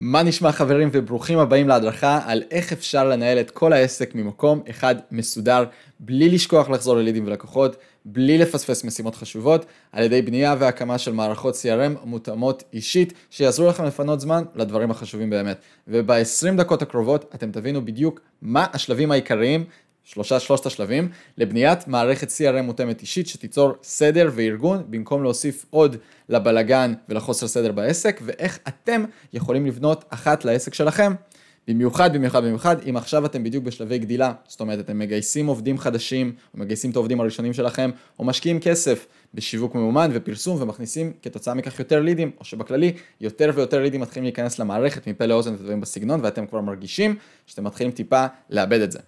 מה נשמע חברים וברוכים הבאים להדרכה על איך אפשר לנהל את כל העסק ממקום אחד מסודר, בלי לשכוח לחזור ללידים ולקוחות, בלי לפספס משימות חשובות, על ידי בנייה והקמה של מערכות CRM מותאמות אישית, שיעזרו לכם לפנות זמן לדברים החשובים באמת. וב-20 דקות הקרובות אתם תבינו בדיוק מה השלבים העיקריים שלושה, שלושת השלבים, לבניית מערכת CRM מותאמת אישית שתיצור סדר וארגון במקום להוסיף עוד לבלגן ולחוסר סדר בעסק, ואיך אתם יכולים לבנות אחת לעסק שלכם. במיוחד, במיוחד, במיוחד, אם עכשיו אתם בדיוק בשלבי גדילה, זאת אומרת, אתם מגייסים עובדים חדשים, או מגייסים את העובדים הראשונים שלכם, או משקיעים כסף בשיווק ממומן ופרסום, ומכניסים כתוצאה מכך יותר לידים, או שבכללי, יותר ויותר לידים מתחילים להיכנס למערכת מפה לאוזן ודברים בסגנון, ואתם כבר מרגישים שאתם מתחילים טיפה לאבד את זה.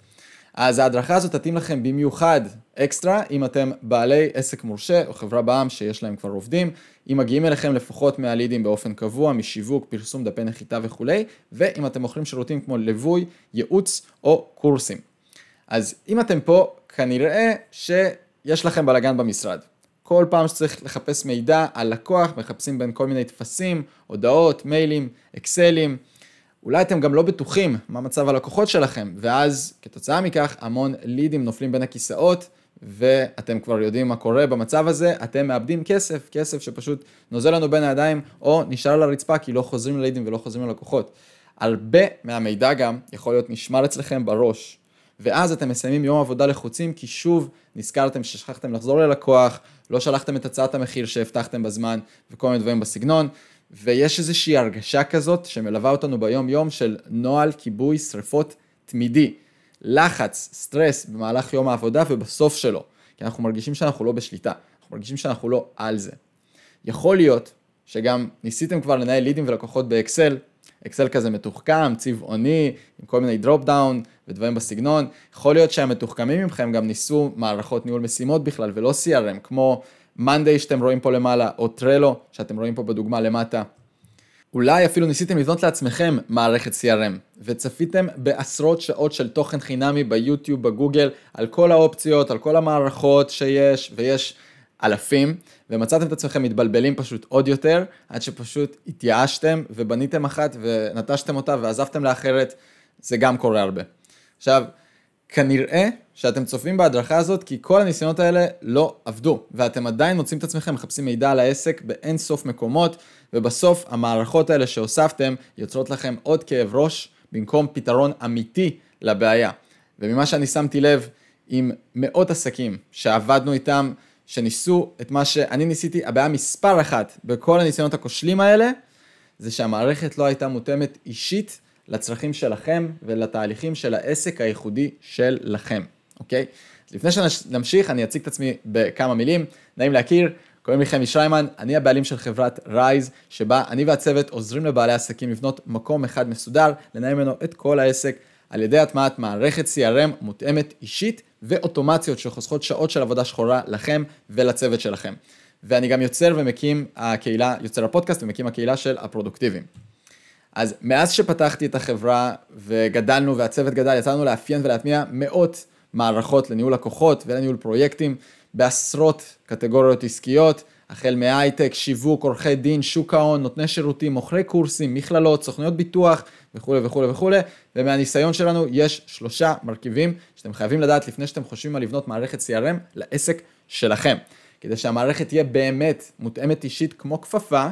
אז ההדרכה הזאת תתאים לכם במיוחד אקסטרה אם אתם בעלי עסק מורשה או חברה בעם שיש להם כבר עובדים, אם מגיעים אליכם לפחות מהלידים באופן קבוע, משיווק, פרסום, דפי נחיתה וכולי, ואם אתם מוכרים שירותים כמו ליווי, ייעוץ או קורסים. אז אם אתם פה, כנראה שיש לכם בלאגן במשרד. כל פעם שצריך לחפש מידע על לקוח, מחפשים בין כל מיני טפסים, הודעות, מיילים, אקסלים. אולי אתם גם לא בטוחים מה מצב הלקוחות שלכם, ואז כתוצאה מכך המון לידים נופלים בין הכיסאות, ואתם כבר יודעים מה קורה במצב הזה, אתם מאבדים כסף, כסף שפשוט נוזל לנו בין הידיים, או נשאר על הרצפה כי לא חוזרים ללידים ולא חוזרים ללקוחות. הרבה מהמידע גם יכול להיות נשמר אצלכם בראש, ואז אתם מסיימים יום עבודה לחוצים, כי שוב נזכרתם ששכחתם לחזור ללקוח, לא שלחתם את הצעת המחיר שהבטחתם בזמן, וכל מיני דברים בסגנון. ויש איזושהי הרגשה כזאת שמלווה אותנו ביום יום של נוהל כיבוי שריפות תמידי. לחץ, סטרס במהלך יום העבודה ובסוף שלו. כי אנחנו מרגישים שאנחנו לא בשליטה, אנחנו מרגישים שאנחנו לא על זה. יכול להיות שגם ניסיתם כבר לנהל לידים ולקוחות באקסל, אקסל כזה מתוחכם, צבעוני, עם כל מיני drop down ודברים בסגנון. יכול להיות שהמתוחכמים מכם גם ניסו מערכות ניהול משימות בכלל ולא CRM, כמו מאנדיי שאתם רואים פה למעלה, או טרלו שאתם רואים פה בדוגמה למטה. אולי אפילו ניסיתם לבנות לעצמכם מערכת CRM, וצפיתם בעשרות שעות של תוכן חינמי ביוטיוב, בגוגל, על כל האופציות, על כל המערכות שיש, ויש אלפים, ומצאתם את עצמכם מתבלבלים פשוט עוד יותר, עד שפשוט התייאשתם ובניתם אחת ונטשתם אותה ועזבתם לאחרת, זה גם קורה הרבה. עכשיו, כנראה שאתם צופים בהדרכה הזאת כי כל הניסיונות האלה לא עבדו, ואתם עדיין מוצאים את עצמכם מחפשים מידע על העסק באין סוף מקומות, ובסוף המערכות האלה שהוספתם יוצרות לכם עוד כאב ראש במקום פתרון אמיתי לבעיה. וממה שאני שמתי לב עם מאות עסקים שעבדנו איתם, שניסו את מה שאני ניסיתי, הבעיה מספר אחת בכל הניסיונות הכושלים האלה, זה שהמערכת לא הייתה מותאמת אישית לצרכים שלכם ולתהליכים של העסק הייחודי שלכם, אוקיי? אז לפני שנמשיך, אני אציג את עצמי בכמה מילים. נעים להכיר, קוראים לי חמי שריימן, אני הבעלים של חברת רייז, שבה אני והצוות עוזרים לבעלי עסקים לבנות מקום אחד מסודר, לנהל ממנו את כל העסק על ידי הטמעת מערכת CRM מותאמת אישית ואוטומציות שחוסכות שעות של עבודה שחורה לכם ולצוות שלכם. ואני גם יוצר ומקים הקהילה, יוצר הפודקאסט ומקים הקהילה של הפרודוקטיביים. אז מאז שפתחתי את החברה וגדלנו והצוות גדל, יצא לנו לאפיין ולהטמיע מאות מערכות לניהול לקוחות ולניהול פרויקטים בעשרות קטגוריות עסקיות, החל מהייטק, שיווק, עורכי דין, שוק ההון, נותני שירותים, מוכרי קורסים, מכללות, סוכנויות ביטוח וכולי וכולי וכולי, ומהניסיון שלנו יש שלושה מרכיבים שאתם חייבים לדעת לפני שאתם חושבים על לבנות מערכת CRM לעסק שלכם. כדי שהמערכת תהיה באמת מותאמת אישית כמו כפפה,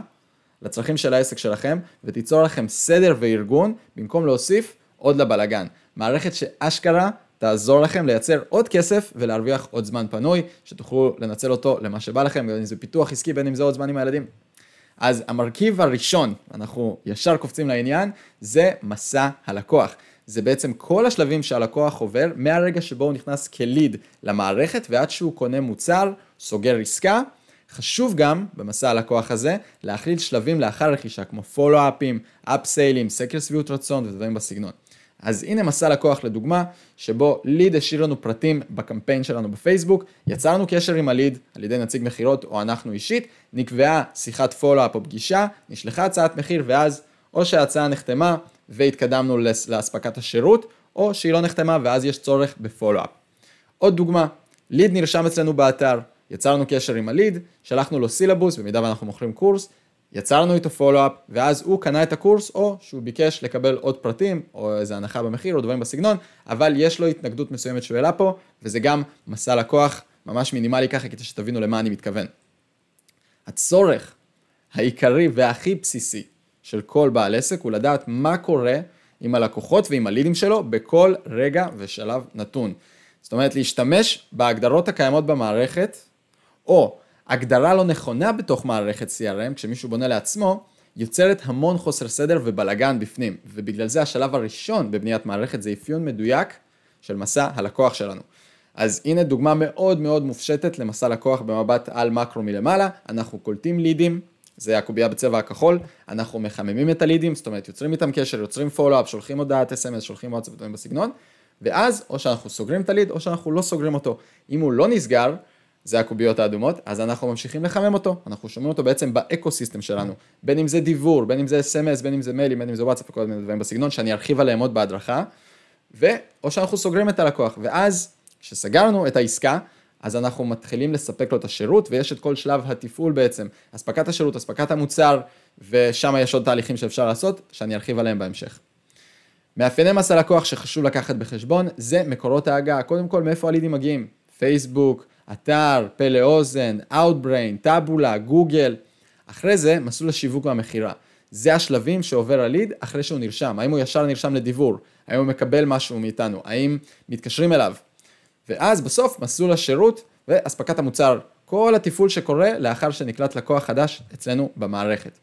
לצרכים של העסק שלכם, ותיצור לכם סדר וארגון, במקום להוסיף עוד לבלגן. מערכת שאשכרה תעזור לכם לייצר עוד כסף ולהרוויח עוד זמן פנוי, שתוכלו לנצל אותו למה שבא לכם, בין אם זה פיתוח עסקי, בין אם זה עוד זמן עם הילדים. אז המרכיב הראשון, אנחנו ישר קופצים לעניין, זה מסע הלקוח. זה בעצם כל השלבים שהלקוח עובר מהרגע שבו הוא נכנס כליד למערכת ועד שהוא קונה מוצר, סוגר עסקה חשוב גם במסע הלקוח הזה להכליל שלבים לאחר רכישה כמו פולו-אפים, אפסיילים, סקר שביעות רצון ודברים בסגנון. אז הנה מסע לקוח לדוגמה, שבו ליד השאיר לנו פרטים בקמפיין שלנו בפייסבוק, יצרנו קשר עם הליד על ידי נציג מכירות או אנחנו אישית, נקבעה שיחת פולו-אפ או פגישה, נשלחה הצעת מחיר ואז או שההצעה נחתמה והתקדמנו לאספקת השירות, או שהיא לא נחתמה ואז יש צורך בפולו-אפ. עוד דוגמה, ליד נרשם אצלנו באתר, יצרנו קשר עם הליד, שלחנו לו סילבוס, במידה ואנחנו מוכרים קורס, יצרנו איתו פולו-אפ, ואז הוא קנה את הקורס, או שהוא ביקש לקבל עוד פרטים, או איזה הנחה במחיר, או דברים בסגנון, אבל יש לו התנגדות מסוימת שהוא העלה פה, וזה גם מסע לקוח ממש מינימלי ככה, כדי שתבינו למה אני מתכוון. הצורך העיקרי והכי בסיסי של כל בעל עסק הוא לדעת מה קורה עם הלקוחות ועם הלידים שלו בכל רגע ושלב נתון. זאת אומרת, להשתמש בהגדרות הקיימות במערכת, או הגדרה לא נכונה בתוך מערכת CRM, כשמישהו בונה לעצמו, יוצרת המון חוסר סדר ובלגן בפנים, ובגלל זה השלב הראשון בבניית מערכת זה אפיון מדויק של מסע הלקוח שלנו. אז הנה דוגמה מאוד מאוד מופשטת למסע לקוח במבט על מקרו מלמעלה, אנחנו קולטים לידים, זה הקובייה בצבע הכחול, אנחנו מחממים את הלידים, זאת אומרת יוצרים איתם קשר, יוצרים פולו-אפ, שולחים הודעת אס.אם.אס, שולחים וואטסאפ ודברים בסגנון, ואז או שאנחנו סוגרים את הליד או שאנחנו לא סוגרים אותו. אם הוא לא נסגר, זה הקוביות האדומות, אז אנחנו ממשיכים לחמם אותו, אנחנו שומעים אותו בעצם באקו סיסטם שלנו, בין אם זה דיוור, בין אם זה אס.אם.אס, בין אם זה מיילים, בין אם זה וואטסאפ וכל מיני דברים בסגנון שאני ארחיב עליהם עוד בהדרכה, ואו שאנחנו סוגרים את הלקוח, ואז כשסגרנו את העסקה, אז אנחנו מתחילים לספק לו את השירות, ויש את כל שלב התפעול בעצם, אספקת השירות, אספקת המוצר, ושם יש עוד תהליכים שאפשר לעשות, שאני ארחיב עליהם בהמשך. מאפייני מס הלקוח שחשוב לקחת בחשבון, זה מקורות ההגעה. קודם כל, מאיפה הלידים מגיעים? פייסבוק, אתר, פה לאוזן, Outbrain, טאבולה, גוגל. אחרי זה, מסלול השיווק והמכירה. זה השלבים שעובר הליד אחרי שהוא נרשם. האם הוא ישר נרשם לדיבור? האם הוא מקבל משהו מאיתנו? האם מתקשרים אליו? ואז בסוף מסלול השירות ואספקת המוצר. כל התפעול שקורה לאחר שנקלט לקוח חדש אצלנו במערכת.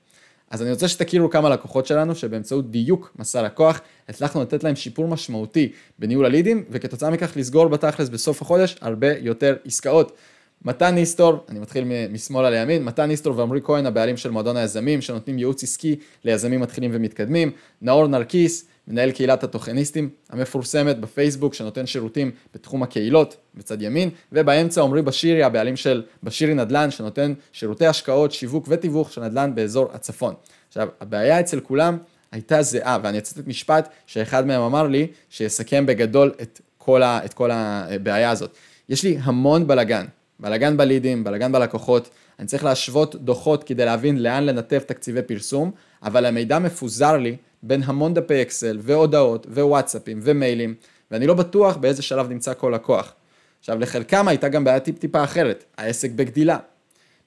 אז אני רוצה שתכירו כמה לקוחות שלנו שבאמצעות דיוק מסע לקוח הצלחנו לתת להם שיפור משמעותי בניהול הלידים וכתוצאה מכך לסגור בתכלס בסוף החודש הרבה יותר עסקאות. מתן ניסטור, אני מתחיל משמאלה לימין, מתן ניסטור ועמרי כהן הבעלים של מועדון היזמים שנותנים ייעוץ עסקי ליזמים מתחילים ומתקדמים, נאור נרקיס, מנהל קהילת התוכניסטים המפורסמת בפייסבוק שנותן שירותים בתחום הקהילות בצד ימין, ובאמצע עמרי בשירי הבעלים של בשירי נדל"ן שנותן שירותי השקעות, שיווק ותיווך של נדל"ן באזור הצפון. עכשיו, הבעיה אצל כולם הייתה זהה, ואני אצטט משפט שאחד מהם אמר לי, שיסכם בגדול את כל, ה, את כל הבעיה הזאת. יש לי המון בלאגן, בלאגן בלידים, בלאגן בלקוחות, אני צריך להשוות דוחות כדי להבין לאן לנתב תקציבי פרסום, אבל המידע מפוזר לי בין המון דפי אקסל והודעות ווואטסאפים ומיילים, ואני לא בטוח באיזה שלב נמצא כל לקוח. עכשיו לחלקם הייתה גם בעיה טיפ טיפה אחרת, העסק בגדילה,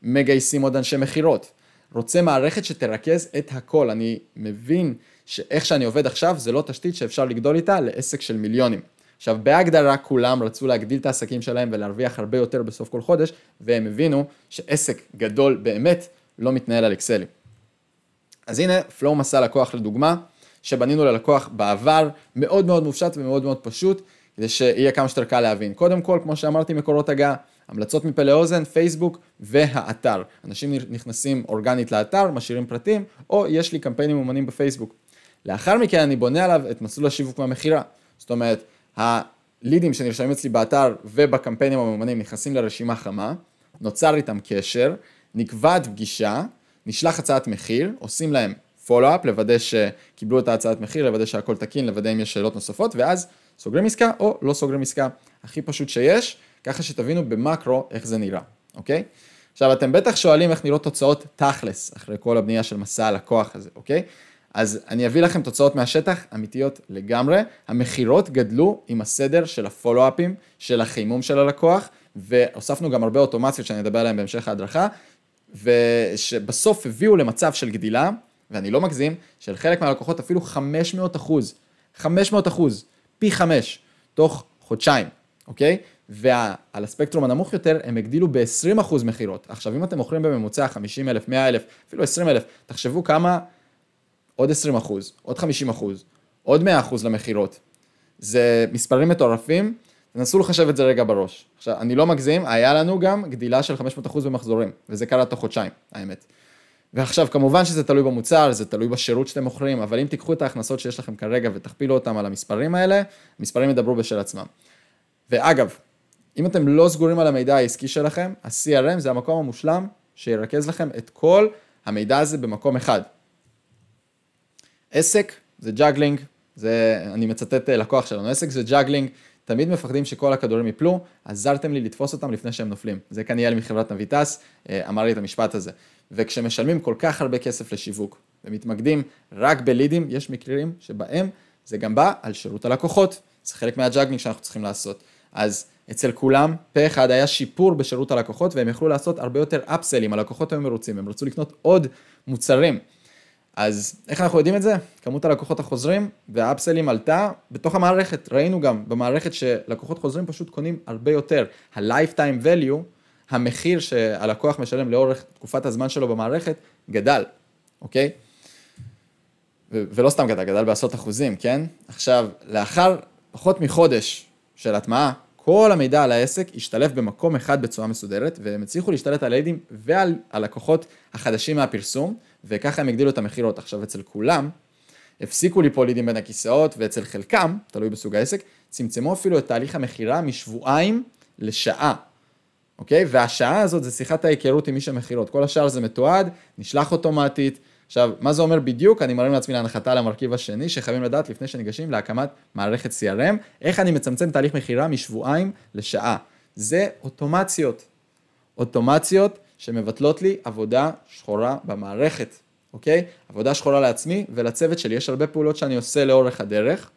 מגייסים עוד אנשי מכירות, רוצה מערכת שתרכז את הכל, אני מבין שאיך שאני עובד עכשיו זה לא תשתית שאפשר לגדול איתה לעסק של מיליונים. עכשיו בהגדרה כולם רצו להגדיל את העסקים שלהם ולהרוויח הרבה יותר בסוף כל חודש, והם הבינו שעסק גדול באמת לא מתנהל על אקסלים. אז הנה פלואו מסע לקוח לדוגמה, שבנינו ללקוח בעבר, מאוד מאוד מופשט ומאוד מאוד פשוט, כדי שיהיה כמה שיותר קל להבין. קודם כל, כמו שאמרתי, מקורות הגעה, המלצות מפה לאוזן, פייסבוק והאתר. אנשים נכנסים אורגנית לאתר, משאירים פרטים, או יש לי קמפיינים מאומנים בפייסבוק. לאחר מכן אני בונה עליו את מסלול השיווק והמכירה. זאת אומרת, הלידים שנרשמים אצלי באתר ובקמפיינים המאומנים נכנסים לרשימה חמה, נוצר איתם קשר, נקבעת פגישה, נשלח הצעת מחיר, עושים להם פולו-אפ, לוודא שקיבלו את ההצעת מחיר, לוודא שהכל תקין, לוודא אם יש שאלות נוספות, ואז סוגרים עסקה או לא סוגרים עסקה. הכי פשוט שיש, ככה שתבינו במקרו איך זה נראה, אוקיי? עכשיו אתם בטח שואלים איך נראות תוצאות תכלס, אחרי כל הבנייה של מסע הלקוח הזה, אוקיי? אז אני אביא לכם תוצאות מהשטח אמיתיות לגמרי. המכירות גדלו עם הסדר של הפולו-אפים, של החימום של הלקוח, והוספנו גם הרבה אוטומציות שאני אדבר עליהן בהמשך ההדרכה, ושבסוף הביאו למצב של גדילה, ואני לא מגזים, של חלק מהלקוחות אפילו 500 אחוז, 500 אחוז, פי 5, תוך חודשיים, אוקיי? ועל הספקטרום הנמוך יותר, הם הגדילו ב-20 אחוז מכירות. עכשיו, אם אתם מוכרים בממוצע 50 אלף, 100 אלף, אפילו 20 אלף, תחשבו כמה, עוד 20 אחוז, עוד 50 אחוז, עוד 100 אחוז למכירות. זה מספרים מטורפים, תנסו לחשב את זה רגע בראש. עכשיו, אני לא מגזים, היה לנו גם גדילה של 500% במחזורים, וזה קרה תוך חודשיים, האמת. ועכשיו, כמובן שזה תלוי במוצר, זה תלוי בשירות שאתם מוכרים, אבל אם תיקחו את ההכנסות שיש לכם כרגע ותכפילו אותם על המספרים האלה, המספרים ידברו בשל עצמם. ואגב, אם אתם לא סגורים על המידע העסקי שלכם, ה-CRM זה המקום המושלם שירכז לכם את כל המידע הזה במקום אחד. עסק זה juggling, זה, אני מצטט לקוח שלנו, עסק זה juggling, תמיד מפחדים שכל הכדורים יפלו, עזרתם לי לתפוס אותם לפני שהם נופלים. זה לי מחברת נביטס, אה, אמר לי את המשפט הזה. וכשמשלמים כל כך הרבה כסף לשיווק, ומתמקדים רק בלידים, יש מקרים שבהם זה גם בא על שירות הלקוחות. זה חלק מהג'אגלינג שאנחנו צריכים לעשות. אז אצל כולם, פה אחד היה שיפור בשירות הלקוחות, והם יכלו לעשות הרבה יותר אפסלים, הלקוחות היו מרוצים, הם רצו לקנות עוד מוצרים. אז איך אנחנו יודעים את זה? כמות הלקוחות החוזרים והאפסלים עלתה בתוך המערכת. ראינו גם במערכת שלקוחות חוזרים פשוט קונים הרבה יותר. ה-lifetime value, המחיר שהלקוח משלם לאורך תקופת הזמן שלו במערכת, גדל, אוקיי? ולא סתם גדל, גדל בעשרות אחוזים, כן? עכשיו, לאחר פחות מחודש של הטמעה, כל המידע על העסק השתלב במקום אחד בצורה מסודרת, והם הצליחו להשתלט על לידים ועל הלקוחות החדשים מהפרסום, וככה הם הגדילו את המכירות. עכשיו, אצל כולם, הפסיקו ליפול לידים בין הכיסאות, ואצל חלקם, תלוי בסוג העסק, צמצמו אפילו את תהליך המכירה משבועיים לשעה. אוקיי? והשעה הזאת זה שיחת ההיכרות עם איש המכירות. כל השאר זה מתועד, נשלח אוטומטית, עכשיו, מה זה אומר בדיוק? אני מרים לעצמי להנחתה למרכיב השני, שחייבים לדעת לפני שניגשים להקמת מערכת CRM, איך אני מצמצם תהליך מכירה משבועיים לשעה. זה אוטומציות. אוטומציות שמבטלות לי עבודה שחורה במערכת, אוקיי? עבודה שחורה לעצמי ולצוות שלי. יש הרבה פעולות שאני עושה לאורך הדרך,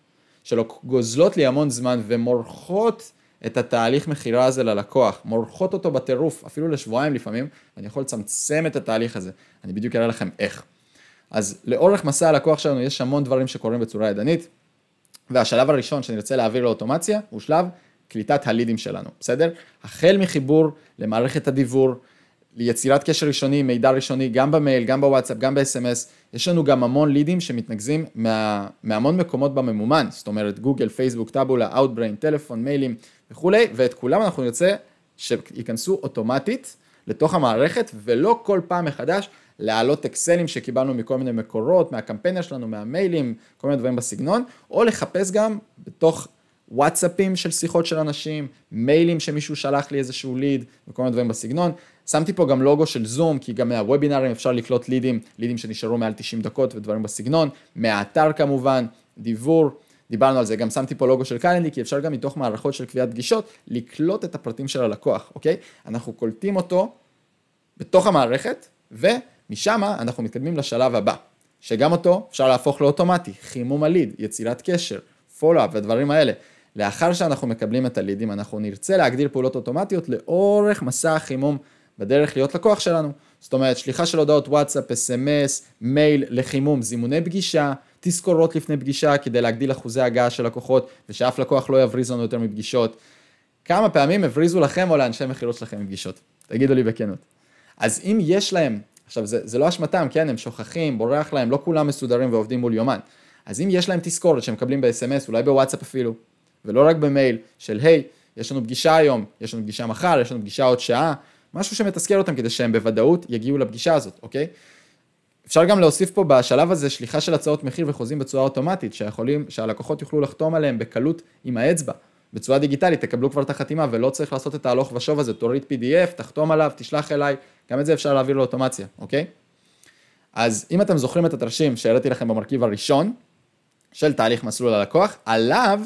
שלא גוזלות לי המון זמן ומורחות את התהליך מכירה הזה ללקוח, מורחות אותו בטירוף, אפילו לשבועיים לפעמים, ואני יכול לצמצם את התהליך הזה. אני בדיוק אראה לכם איך. אז לאורך מסע הלקוח שלנו יש המון דברים שקורים בצורה ידנית, והשלב הראשון שאני רוצה להעביר לאוטומציה הוא שלב קליטת הלידים שלנו, בסדר? החל מחיבור למערכת הדיוור, ליצירת קשר ראשוני, מידע ראשוני, גם במייל, גם בוואטסאפ, גם ב-SMS, יש לנו גם המון לידים שמתנקזים מה, מהמון מקומות בממומן, זאת אומרת גוגל, פייסבוק, טאבולה, אאוטבריין, טלפון, מיילים וכולי, ואת כולם אנחנו נרצה שייכנסו אוטומטית לתוך המערכת, ולא כל פעם מחדש להעלות אקסלים שקיבלנו מכל מיני מקורות, מהקמפיינר שלנו, מהמיילים, כל מיני דברים בסגנון, או לחפש גם בתוך וואטסאפים של שיחות של אנשים, מיילים שמישהו שלח לי איזשהו ליד, וכל מיני דברים בסגנון. שמתי פה גם לוגו של זום, כי גם מהוובינארים אפשר לקלוט לידים, לידים שנשארו מעל 90 דקות ודברים בסגנון, מהאתר כמובן, דיבור, דיברנו על זה, גם שמתי פה לוגו של קלנדי, כי אפשר גם מתוך מערכות של קביעת פגישות, לקלוט את הפרטים של הלקוח, אוקיי? אנחנו קולטים אותו בתוך המערכת, ו... משם אנחנו מתקדמים לשלב הבא, שגם אותו אפשר להפוך לאוטומטי, חימום הליד, יצירת קשר, פולו-אפ והדברים האלה. לאחר שאנחנו מקבלים את הלידים, אנחנו נרצה להגדיל פעולות אוטומטיות לאורך מסע החימום בדרך להיות לקוח שלנו. זאת אומרת, שליחה של הודעות וואטסאפ, אס.אם.אס, מייל לחימום, זימוני פגישה, תזכורות לפני פגישה כדי להגדיל אחוזי הגעה של לקוחות ושאף לקוח לא יבריז לנו יותר מפגישות. כמה פעמים הבריזו לכם או לאנשי מכירות שלכם מפגישות? תגידו לי בכנות. אז אם יש להם עכשיו, זה, זה לא אשמתם, כן, הם שוכחים, בורח להם, לא כולם מסודרים ועובדים מול יומן. אז אם יש להם תזכורת שהם מקבלים ב-SMS, אולי בוואטסאפ אפילו, ולא רק במייל, של היי, יש לנו פגישה היום, יש לנו פגישה מחר, יש לנו פגישה עוד שעה, משהו שמתסכל אותם כדי שהם בוודאות יגיעו לפגישה הזאת, אוקיי? אפשר גם להוסיף פה בשלב הזה שליחה של הצעות מחיר וחוזים בצורה אוטומטית, שיכולים, שהלקוחות יוכלו לחתום עליהם בקלות עם האצבע. בצורה דיגיטלית, תקבלו כבר את החתימה ולא צריך לעשות את ההלוך ושוב הזה, תוריד PDF, תחתום עליו, תשלח אליי, גם את זה אפשר להעביר לאוטומציה, אוקיי? אז אם אתם זוכרים את התרשים שהראיתי לכם במרכיב הראשון של תהליך מסלול הלקוח, עליו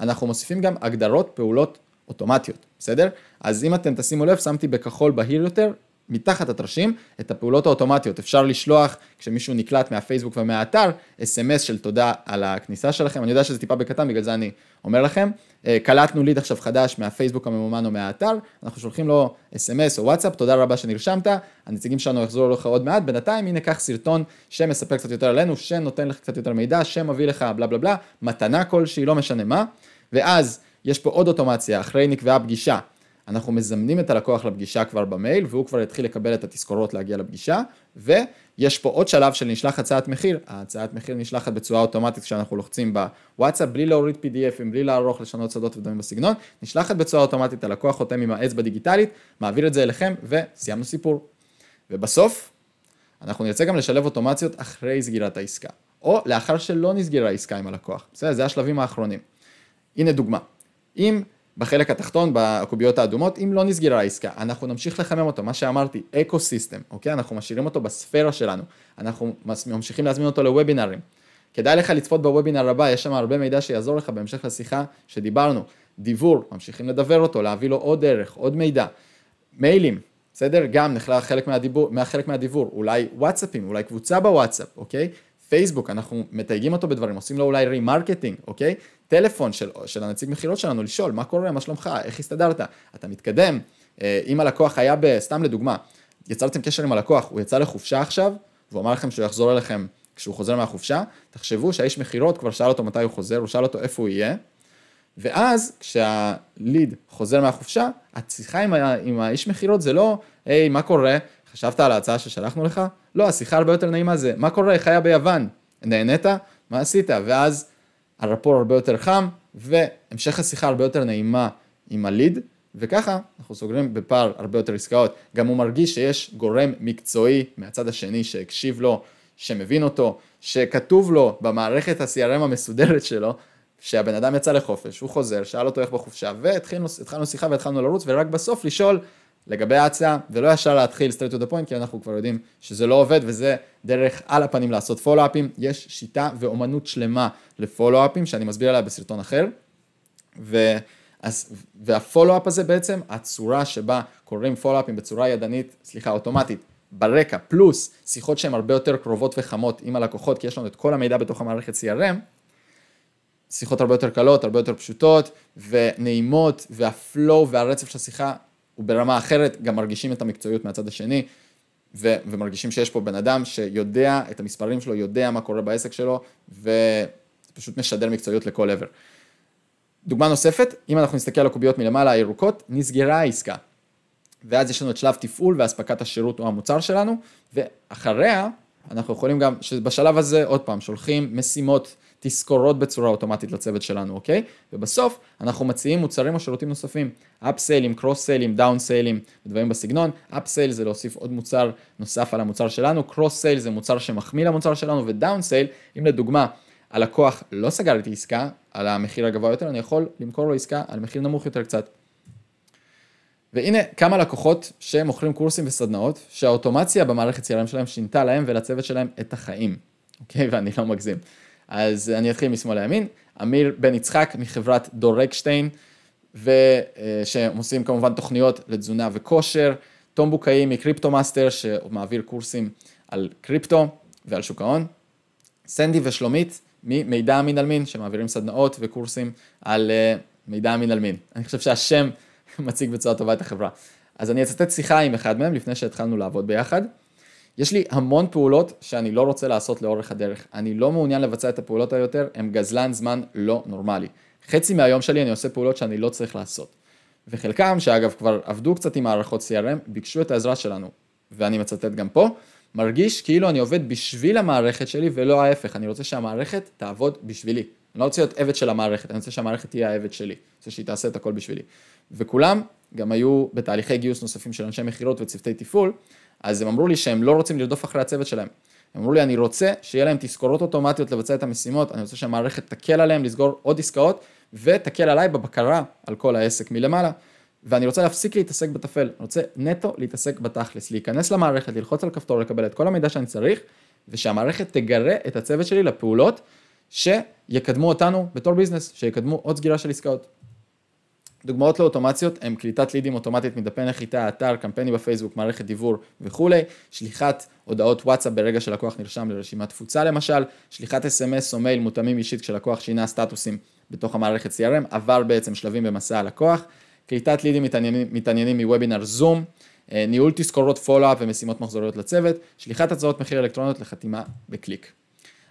אנחנו מוסיפים גם הגדרות פעולות אוטומטיות, בסדר? אז אם אתם תשימו לב, שמתי בכחול בהיר יותר מתחת התרשים את הפעולות האוטומטיות. אפשר לשלוח, כשמישהו נקלט מהפייסבוק ומהאתר, אס.אם.אס של תודה על הכניסה שלכם. אני יודע שזה טיפה בקטן, בגלל זה אני אומר לכם. אה, קלטנו ליד עכשיו חדש מהפייסבוק הממומן או מהאתר, אנחנו שולחים לו אס.אם.אס או וואטסאפ, תודה רבה שנרשמת, הנציגים שלנו יחזרו אליך עוד מעט, בינתיים הנה קח סרטון שמספר קצת יותר עלינו, שנותן לך קצת יותר מידע, שמביא לך בלה בלה בלה, מתנה כלשהי, לא משנה מה, ואז יש פה עוד אוטומציה, אחרי נקבעה פגישה. אנחנו מזמנים את הלקוח לפגישה כבר במייל, והוא כבר יתחיל לקבל את התזכורות להגיע לפגישה, ויש פה עוד שלב של נשלח הצעת מחיר, ההצעת מחיר נשלחת בצורה אוטומטית כשאנחנו לוחצים בוואטסאפ, בלי להוריד PDFים, בלי לערוך, לשנות שדות ודברים בסגנון, נשלחת בצורה אוטומטית, הלקוח חותם עם האצבע דיגיטלית, מעביר את זה אליכם, וסיימנו סיפור. ובסוף, אנחנו נרצה גם לשלב אוטומציות אחרי סגירת העסקה, או לאחר שלא נסגרה העסקה עם הלקוח, בסדר? זה השלבים האחרונים. הנה דוגמה, אם בחלק התחתון, בקוביות האדומות, אם לא נסגרה העסקה, אנחנו נמשיך לחמם אותו, מה שאמרתי, אקו סיסטם, אוקיי? אנחנו משאירים אותו בספירה שלנו, אנחנו ממשיכים להזמין אותו לוובינארים. כדאי לך לצפות בוובינר הבא, יש שם הרבה מידע שיעזור לך בהמשך לשיחה שדיברנו. דיבור, ממשיכים לדבר אותו, להביא לו עוד ערך, עוד מידע. מיילים, בסדר? גם נכלל חלק מהדיבור, חלק מהדיבור, אולי וואטסאפים, אולי קבוצה בוואטסאפ, אוקיי? פייסבוק, אנחנו מתייגים אותו בדברים, עושים לו אולי remarketing, אוקיי? טלפון של, של הנציג מכירות שלנו, לשאול מה קורה, מה שלומך, איך הסתדרת, אתה מתקדם, אה, אם הלקוח היה, ב, סתם לדוגמה, יצרתם קשר עם הלקוח, הוא יצא לחופשה עכשיו, והוא אמר לכם שהוא יחזור אליכם כשהוא חוזר מהחופשה, תחשבו שהאיש מכירות כבר שאל אותו מתי הוא חוזר, הוא שאל אותו איפה הוא יהיה, ואז כשהליד חוזר מהחופשה, השיחה עם, ה, עם האיש מכירות זה לא, היי, מה קורה, חשבת על ההצעה ששלחנו לך? לא, השיחה הרבה יותר נעימה זה, מה קורה, איך היה ביוון? נהנית? מה עשית? ואז הרפור הרבה יותר חם, והמשך השיחה הרבה יותר נעימה עם הליד, וככה אנחנו סוגרים בפער הרבה יותר עסקאות. גם הוא מרגיש שיש גורם מקצועי מהצד השני שהקשיב לו, שמבין אותו, שכתוב לו במערכת ה-CRM המסודרת שלו, שהבן אדם יצא לחופש, הוא חוזר, שאל אותו איך בחופשה, והתחלנו שיחה והתחלנו לרוץ, ורק בסוף לשאול לגבי ההצעה, ולא ישר להתחיל straight to the point, כי אנחנו כבר יודעים שזה לא עובד, וזה דרך על הפנים לעשות פולו-אפים. יש שיטה ואומנות שלמה לפולו-אפים, שאני מסביר עליה בסרטון אחר. ו... אז, והפולו-אפ הזה בעצם, הצורה שבה קוראים פולו-אפים בצורה ידנית, סליחה, אוטומטית, ברקע, פלוס שיחות שהן הרבה יותר קרובות וחמות עם הלקוחות, כי יש לנו את כל המידע בתוך המערכת CRM, שיחות הרבה יותר קלות, הרבה יותר פשוטות ונעימות, והפלואו והרצף של השיחה הוא ברמה אחרת, גם מרגישים את המקצועיות מהצד השני, ו- ומרגישים שיש פה בן אדם שיודע את המספרים שלו, יודע מה קורה בעסק שלו, ופשוט משדר מקצועיות לכל עבר. דוגמה נוספת, אם אנחנו נסתכל על הקוביות מלמעלה הירוקות, נסגרה העסקה. ואז יש לנו את שלב תפעול ואספקת השירות או המוצר שלנו, ואחריה אנחנו יכולים גם, שבשלב הזה עוד פעם שולחים משימות תזכורות בצורה אוטומטית לצוות שלנו, אוקיי? ובסוף אנחנו מציעים מוצרים או שירותים נוספים, upsale ים, cross sale ים, down sale ים, דברים בסגנון, upsale זה להוסיף עוד מוצר נוסף על המוצר שלנו, cross sale זה מוצר שמחמיא למוצר שלנו, ו down sale, אם לדוגמה הלקוח לא סגר איתי עסקה על המחיר הגבוה יותר, אני יכול למכור לו עסקה על מחיר נמוך יותר קצת. והנה כמה לקוחות שמוכרים קורסים וסדנאות, שהאוטומציה במערכת CRM שלהם שינתה להם ולצוות שלהם את החיים, אוקיי? ואני לא מגזים. אז אני אתחיל משמאל לימין, אמיר בן יצחק מחברת דורקשטיין, ושהם עושים כמובן תוכניות לתזונה וכושר, תום בוקאי מקריפטו מאסטר שמעביר קורסים על קריפטו ועל שוק ההון, סנדי ושלומית ממידע אמין על מין שמעבירים סדנאות וקורסים על אה, מידע אמין על מין. אני חושב שהשם מציג בצורה טובה את החברה. אז אני אצטט שיחה עם אחד מהם לפני שהתחלנו לעבוד ביחד. יש לי המון פעולות שאני לא רוצה לעשות לאורך הדרך. אני לא מעוניין לבצע את הפעולות היותר, הם גזלן זמן לא נורמלי. חצי מהיום שלי אני עושה פעולות שאני לא צריך לעשות. וחלקם, שאגב כבר עבדו קצת עם מערכות CRM, ביקשו את העזרה שלנו. ואני מצטט גם פה, מרגיש כאילו אני עובד בשביל המערכת שלי ולא ההפך, אני רוצה שהמערכת תעבוד בשבילי. אני לא רוצה להיות עבד של המערכת, אני רוצה שהמערכת תהיה העבד שלי, אני רוצה שהיא תעשה את הכל בשבילי. וכולם גם היו בתהליכי גיוס נוספים של אנשי מכירות וצוותי תפעול, אז הם אמרו לי שהם לא רוצים לרדוף אחרי הצוות שלהם. הם אמרו לי, אני רוצה שיהיה להם תזכורות אוטומטיות לבצע את המשימות, אני רוצה שהמערכת תקל עליהם לסגור עוד עסקאות, ותקל עליי בבקרה על כל העסק מלמעלה. ואני רוצה להפסיק להתעסק בטפל, אני רוצה נטו להתעסק בתכלס, להיכנס למערכת, ללחוץ על כפתור, לקבל את כל המידע שאני צריך, ושהמערכת תגרה את הצוות שלי לפעולות שיקדמו אותנו בתור ביזנס, שיקדמו עוד סגירה של עסקאות. דוגמאות לאוטומציות הם קליטת לידים אוטומטית מדפי נחיתה, אתר, קמפיינים בפייסבוק, מערכת דיוור וכולי, שליחת הודעות וואטסאפ ברגע שלקוח נרשם לרשימת תפוצה למשל, שליחת SMS או מייל מותאמים אישית כשלקוח שינה סטטוסים בתוך המערכת CRM, עבר בעצם שלבים במסע הלקוח, קליטת לידים מתעניינים, מתעניינים מוובינר זום, אה, ניהול תזכורות follow-up ומשימות מחזוריות לצוות, שליחת הצעות מחיר אלקטרוניות לחתימה בקליק.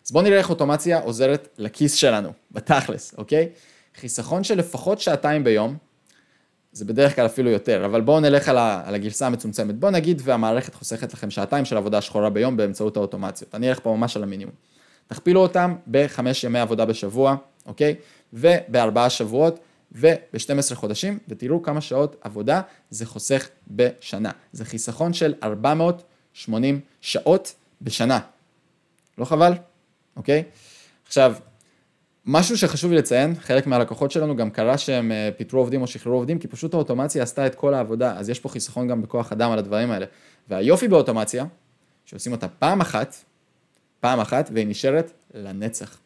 אז בואו נראה איך אוטומציה עוזרת לכיס שלנו, בתכלס, אוקיי? חיסכון של לפחות שעתיים ביום, זה בדרך כלל אפילו יותר, אבל בואו נלך על, ה, על הגרסה המצומצמת. בואו נגיד והמערכת חוסכת לכם שעתיים של עבודה שחורה ביום באמצעות האוטומציות. אני אלך פה ממש על המינימום. תכפילו אותם בחמש ימי עבודה בשבוע, אוקיי? ובארבעה שבועות וב-12 חודשים, ותראו כמה שעות עבודה זה חוסך בשנה. זה חיסכון של 480 שעות בשנה. לא חבל? אוקיי? עכשיו, משהו שחשוב לי לציין, חלק מהלקוחות שלנו גם קרה שהם אה, פיטרו עובדים או שחררו עובדים, כי פשוט האוטומציה עשתה את כל העבודה, אז יש פה חיסכון גם בכוח אדם על הדברים האלה. והיופי באוטומציה, שעושים אותה פעם אחת, פעם אחת, והיא נשארת לנצח.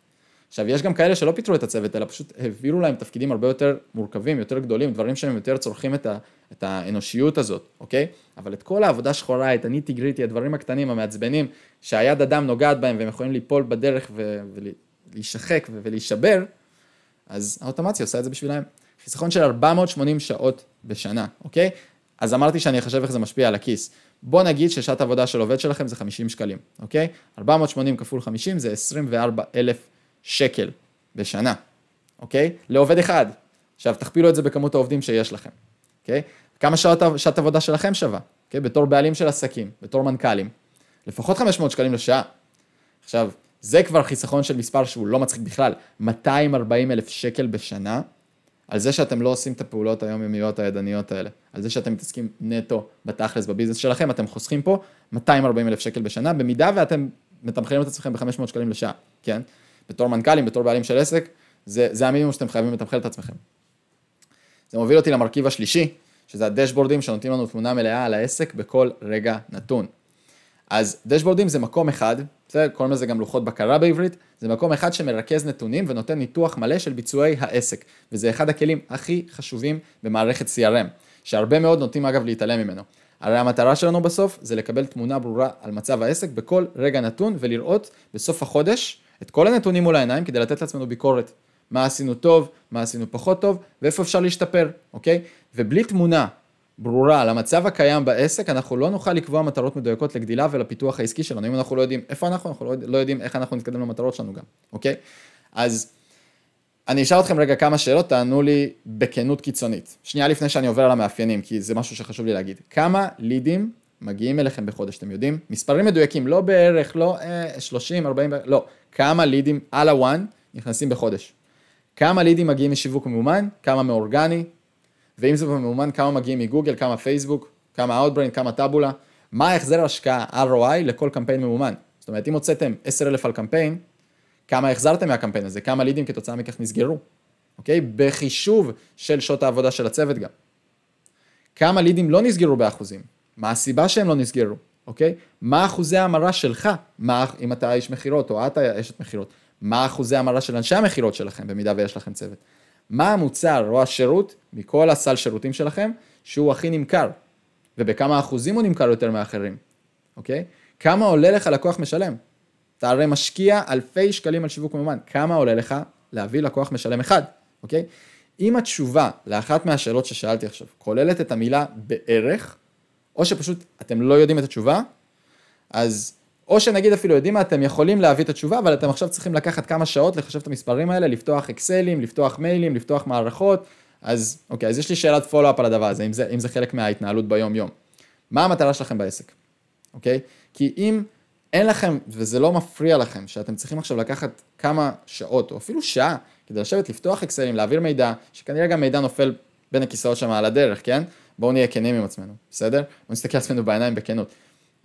עכשיו, יש גם כאלה שלא פיטרו את הצוות, אלא פשוט העבירו להם תפקידים הרבה יותר מורכבים, יותר גדולים, דברים שהם יותר צורכים את, ה, את האנושיות הזאת, אוקיי? אבל את כל העבודה שחורה, את הניטי גריטי, הדברים הקטנים, המעצבנים, שהיד אדם נוגעת בהם והם יכולים ליפול בדרך ולהישחק ולהישבר, אז האוטומציה עושה את זה בשבילם. חיסכון של 480 שעות בשנה, אוקיי? אז אמרתי שאני אחשב איך זה משפיע על הכיס. בוא נגיד ששעת עבודה של עובד שלכם זה 50 שקלים, אוקיי? 480 כפול 50 זה 24 אלף שקל בשנה, אוקיי? לעובד אחד. עכשיו תכפילו את זה בכמות העובדים שיש לכם, אוקיי? כמה שעות, שעת עבודה שלכם שווה, אוקיי? בתור בעלים של עסקים, בתור מנכ"לים. לפחות 500 שקלים לשעה. עכשיו, זה כבר חיסכון של מספר שהוא לא מצחיק בכלל, 240 אלף שקל בשנה, על זה שאתם לא עושים את הפעולות היומיומיות הידניות האלה, על זה שאתם מתעסקים נטו בתכלס בביזנס שלכם, אתם חוסכים פה 240 אלף שקל בשנה, במידה ואתם מתמחרים את עצמכם ב-500 שקלים לשעה, כן? בתור מנכ"לים, בתור בעלים של עסק, זה, זה המינימום שאתם חייבים לתמחר את עצמכם. זה מוביל אותי למרכיב השלישי, שזה הדשבורדים שנותנים לנו תמונה מלאה על העסק בכל רגע נתון. אז דשבורדים זה מקום אחד, בסדר? קוראים לזה גם לוחות בקרה בעברית, זה מקום אחד שמרכז נתונים ונותן ניתוח מלא של ביצועי העסק, וזה אחד הכלים הכי חשובים במערכת CRM, שהרבה מאוד נוטים אגב להתעלם ממנו. הרי המטרה שלנו בסוף זה לקבל תמונה ברורה על מצב העסק בכל רגע נתון ולראות בסוף החודש את כל הנתונים מול העיניים כדי לתת לעצמנו ביקורת. מה עשינו טוב, מה עשינו פחות טוב, ואיפה אפשר להשתפר, אוקיי? ובלי תמונה ברורה על המצב הקיים בעסק, אנחנו לא נוכל לקבוע מטרות מדויקות לגדילה ולפיתוח העסקי שלנו. אם אנחנו לא יודעים איפה אנחנו, אנחנו לא, לא יודעים איך אנחנו נתקדם למטרות שלנו גם, אוקיי? אז אני אשאל אתכם רגע כמה שאלות, תענו לי בכנות קיצונית. שנייה לפני שאני עובר על המאפיינים, כי זה משהו שחשוב לי להגיד. כמה לידים מגיעים אליכם בחודש, אתם יודעים? מספרים מדויקים, לא בערך, לא אה, 30, 40, לא. כמה לידים על הוואן נכנסים בחודש. כמה לידים מגיעים משיווק ממומן, כמה מאורגני, ואם זה ממומן, כמה מגיעים מגוגל, כמה פייסבוק, כמה Outbrain, כמה טאבולה, מה ההחזר השקעה ROI לכל קמפיין ממומן. זאת אומרת, אם הוצאתם 10,000 על קמפיין, כמה החזרתם מהקמפיין הזה, כמה לידים כתוצאה מכך נסגרו, אוקיי? בחישוב של שעות העבודה של הצוות גם. כמה לידים לא נסגרו באחוזים, מה הסיבה שהם לא נסגרו, אוקיי? מה אחוזי ההמרה שלך, מה, אם אתה איש מכירות או את אשת מכירות, מה אחוזי ההמרה של אנשי המכירות שלכם, במידה ויש לכם צוות. מה המוצר או השירות מכל הסל שירותים שלכם שהוא הכי נמכר, ובכמה אחוזים הוא נמכר יותר מאחרים, אוקיי? כמה עולה לך לקוח משלם? אתה הרי משקיע אלפי שקלים על שיווק ממומן, כמה עולה לך להביא לקוח משלם אחד, אוקיי? אם התשובה לאחת מהשאלות ששאלתי עכשיו כוללת את המילה בערך, או שפשוט אתם לא יודעים את התשובה, אז או שנגיד אפילו יודעים מה, אתם יכולים להביא את התשובה, אבל אתם עכשיו צריכים לקחת כמה שעות לחשב את המספרים האלה, לפתוח אקסלים, לפתוח מיילים, לפתוח מערכות, אז אוקיי, אז יש לי שאלת פולו-אפ על הדבר הזה, אם זה, אם זה חלק מההתנהלות ביום-יום. מה המטרה שלכם בעסק, אוקיי? כי אם אין לכם, וזה לא מפריע לכם, שאתם צריכים עכשיו לקחת כמה שעות, או אפילו שעה, כדי לשבת, לפתוח אקסלים, להעביר מידע, שכנראה גם מידע נופל בין הכיסאות שם על הדרך, כן? בואו נהיה כנים עם עצמנו, בסדר? בואו נסתכל על עצמנו בעיניים בכנות.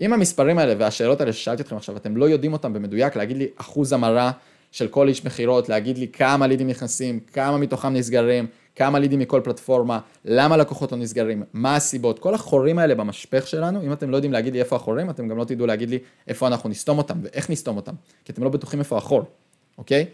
אם המספרים האלה והשאלות האלה ששאלתי אתכם עכשיו, אתם לא יודעים אותם במדויק, להגיד לי אחוז המרה של כל איש מכירות, להגיד לי כמה לידים נכנסים, כמה מתוכם נסגרים, כמה לידים מכל פלטפורמה, למה לקוחות לא נסגרים, מה הסיבות, כל החורים האלה במשפך שלנו, אם אתם לא יודעים להגיד לי איפה החורים, אתם גם לא תדעו להגיד לי איפה אנחנו נסתום אותם ואיך נסתום אותם, כי אתם לא בטוחים איפה החור, אוקיי?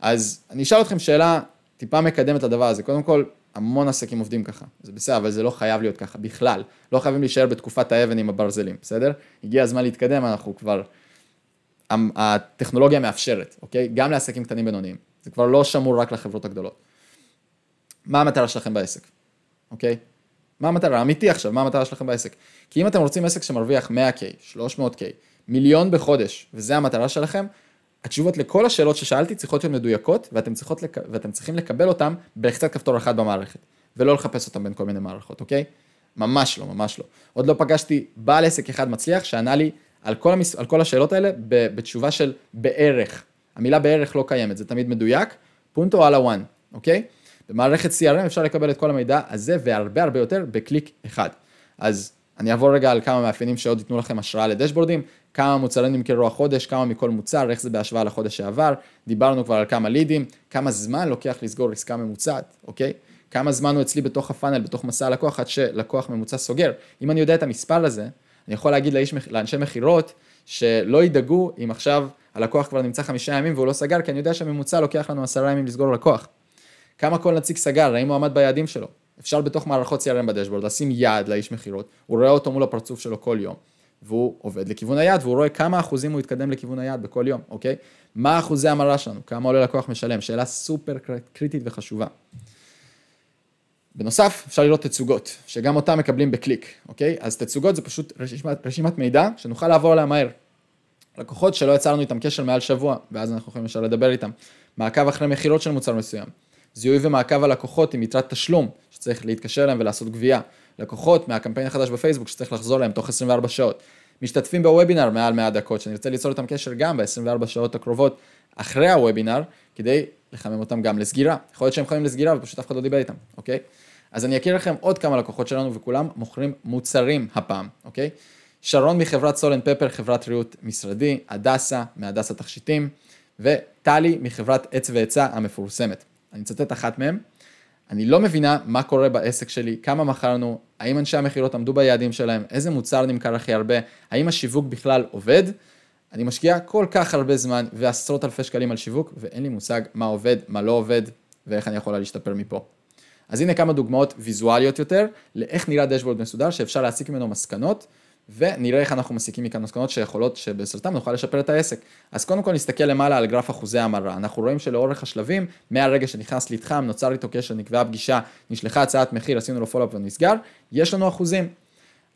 אז אני אשאל אתכם שאלה טיפה מקדמת לדבר הזה, קודם כל, המון עסקים עובדים ככה, זה בסדר, אבל זה לא חייב להיות ככה בכלל, לא חייבים להישאר בתקופת האבן עם הברזלים, בסדר? הגיע הזמן להתקדם, אנחנו כבר, הטכנולוגיה מאפשרת, אוקיי? גם לעסקים קטנים בינוניים, זה כבר לא שמור רק לחברות הגדולות. מה המטרה שלכם בעסק, אוקיי? מה המטרה, אמיתי עכשיו, מה המטרה שלכם בעסק? כי אם אתם רוצים עסק שמרוויח 100K, 300K, מיליון בחודש, וזה המטרה שלכם, התשובות לכל השאלות ששאלתי צריכות להיות מדויקות, ואתם, לק... ואתם צריכים לקבל אותן בלחיצת כפתור אחת במערכת, ולא לחפש אותן בין כל מיני מערכות, אוקיי? ממש לא, ממש לא. עוד לא פגשתי בעל עסק אחד מצליח שענה לי על כל, המס... על כל השאלות האלה בתשובה של בערך. המילה בערך לא קיימת, זה תמיד מדויק, פונטו על הוואן, אוקיי? במערכת CRM אפשר לקבל את כל המידע הזה והרבה הרבה יותר בקליק אחד. אז אני אעבור רגע על כמה מאפיינים שעוד ייתנו לכם השראה לדשבורדים, כמה מוצרים נמכרו החודש, כמה מכל מוצר, איך זה בהשוואה לחודש שעבר, דיברנו כבר על כמה לידים, כמה זמן לוקח לסגור עסקה ממוצעת, אוקיי? כמה זמן הוא אצלי בתוך הפאנל, בתוך מסע הלקוח, עד שלקוח ממוצע סוגר. אם אני יודע את המספר הזה, אני יכול להגיד לאיש, לאנשי מכירות, שלא ידאגו אם עכשיו הלקוח כבר נמצא חמישה ימים והוא לא סגר, כי אני יודע שהממוצע לוקח לנו עשרה ימים לסגור לקוח. כמה כל נציג סגר, האם הוא עמד ביעדים שלו. אפשר בתוך מערכות CRM בדשבורד לשים יעד לאיש מכירות, הוא רואה אותו מול הפרצוף שלו כל יום, והוא עובד לכיוון היעד, והוא רואה כמה אחוזים הוא יתקדם לכיוון היעד בכל יום, אוקיי? מה אחוזי המרה שלנו, כמה עולה לקוח משלם, שאלה סופר קריטית וחשובה. בנוסף, אפשר לראות תצוגות, שגם אותה מקבלים בקליק, אוקיי? אז תצוגות זה פשוט רשימת, רשימת מידע שנוכל לעבור עליה מהר. לקוחות שלא יצרנו איתם קשר מעל שבוע, ואז אנחנו יכולים ישר לדבר איתם. מעקב אחרי מכירות של מוצר מסוים. זיהוי ומעקב על לקוחות עם יתרת תשלום, שצריך להתקשר אליהם ולעשות גבייה. לקוחות מהקמפיין החדש בפייסבוק שצריך לחזור להם תוך 24 שעות. משתתפים בוובינר מעל 100 דקות, שאני רוצה ליצור איתם קשר גם ב-24 שעות הקרובות אחרי הוובינר, כדי לחמם אותם גם לסגירה. יכול להיות שהם חמים לסגירה ופשוט אף אחד לא דיבר איתם, אוקיי? אז אני אכיר לכם עוד כמה לקוחות שלנו וכולם מוכרים מוצרים הפעם, אוקיי? שרון מחברת סולן פפר, חברת ריהוט משרדי, הדסה מהדסה תכשיטים, וטלי מחברת עץ ועצה המפורסמת. אני מצטט אחת מהם, אני לא מבינה מה קורה בעסק שלי, כמה מכרנו, האם אנשי המכירות עמדו ביעדים שלהם, איזה מוצר נמכר הכי הרבה, האם השיווק בכלל עובד. אני משקיע כל כך הרבה זמן ועשרות אלפי שקלים על שיווק, ואין לי מושג מה עובד, מה לא עובד, ואיך אני יכולה להשתפר מפה. אז הנה כמה דוגמאות ויזואליות יותר, לאיך נראה דשבורד מסודר, שאפשר להסיק ממנו מסקנות, ונראה איך אנחנו מסיקים מכאן מסקנות שיכולות שבעזרתם נוכל לשפר את העסק. אז קודם כל נסתכל למעלה על גרף אחוזי המרה, אנחנו רואים שלאורך השלבים, מהרגע שנכנס ליד חם, נוצר איתו קשר, נקבעה פגישה, נשלחה הצעת מחיר, עשינו לו follow-up ונסגר, יש לנו אחוזים.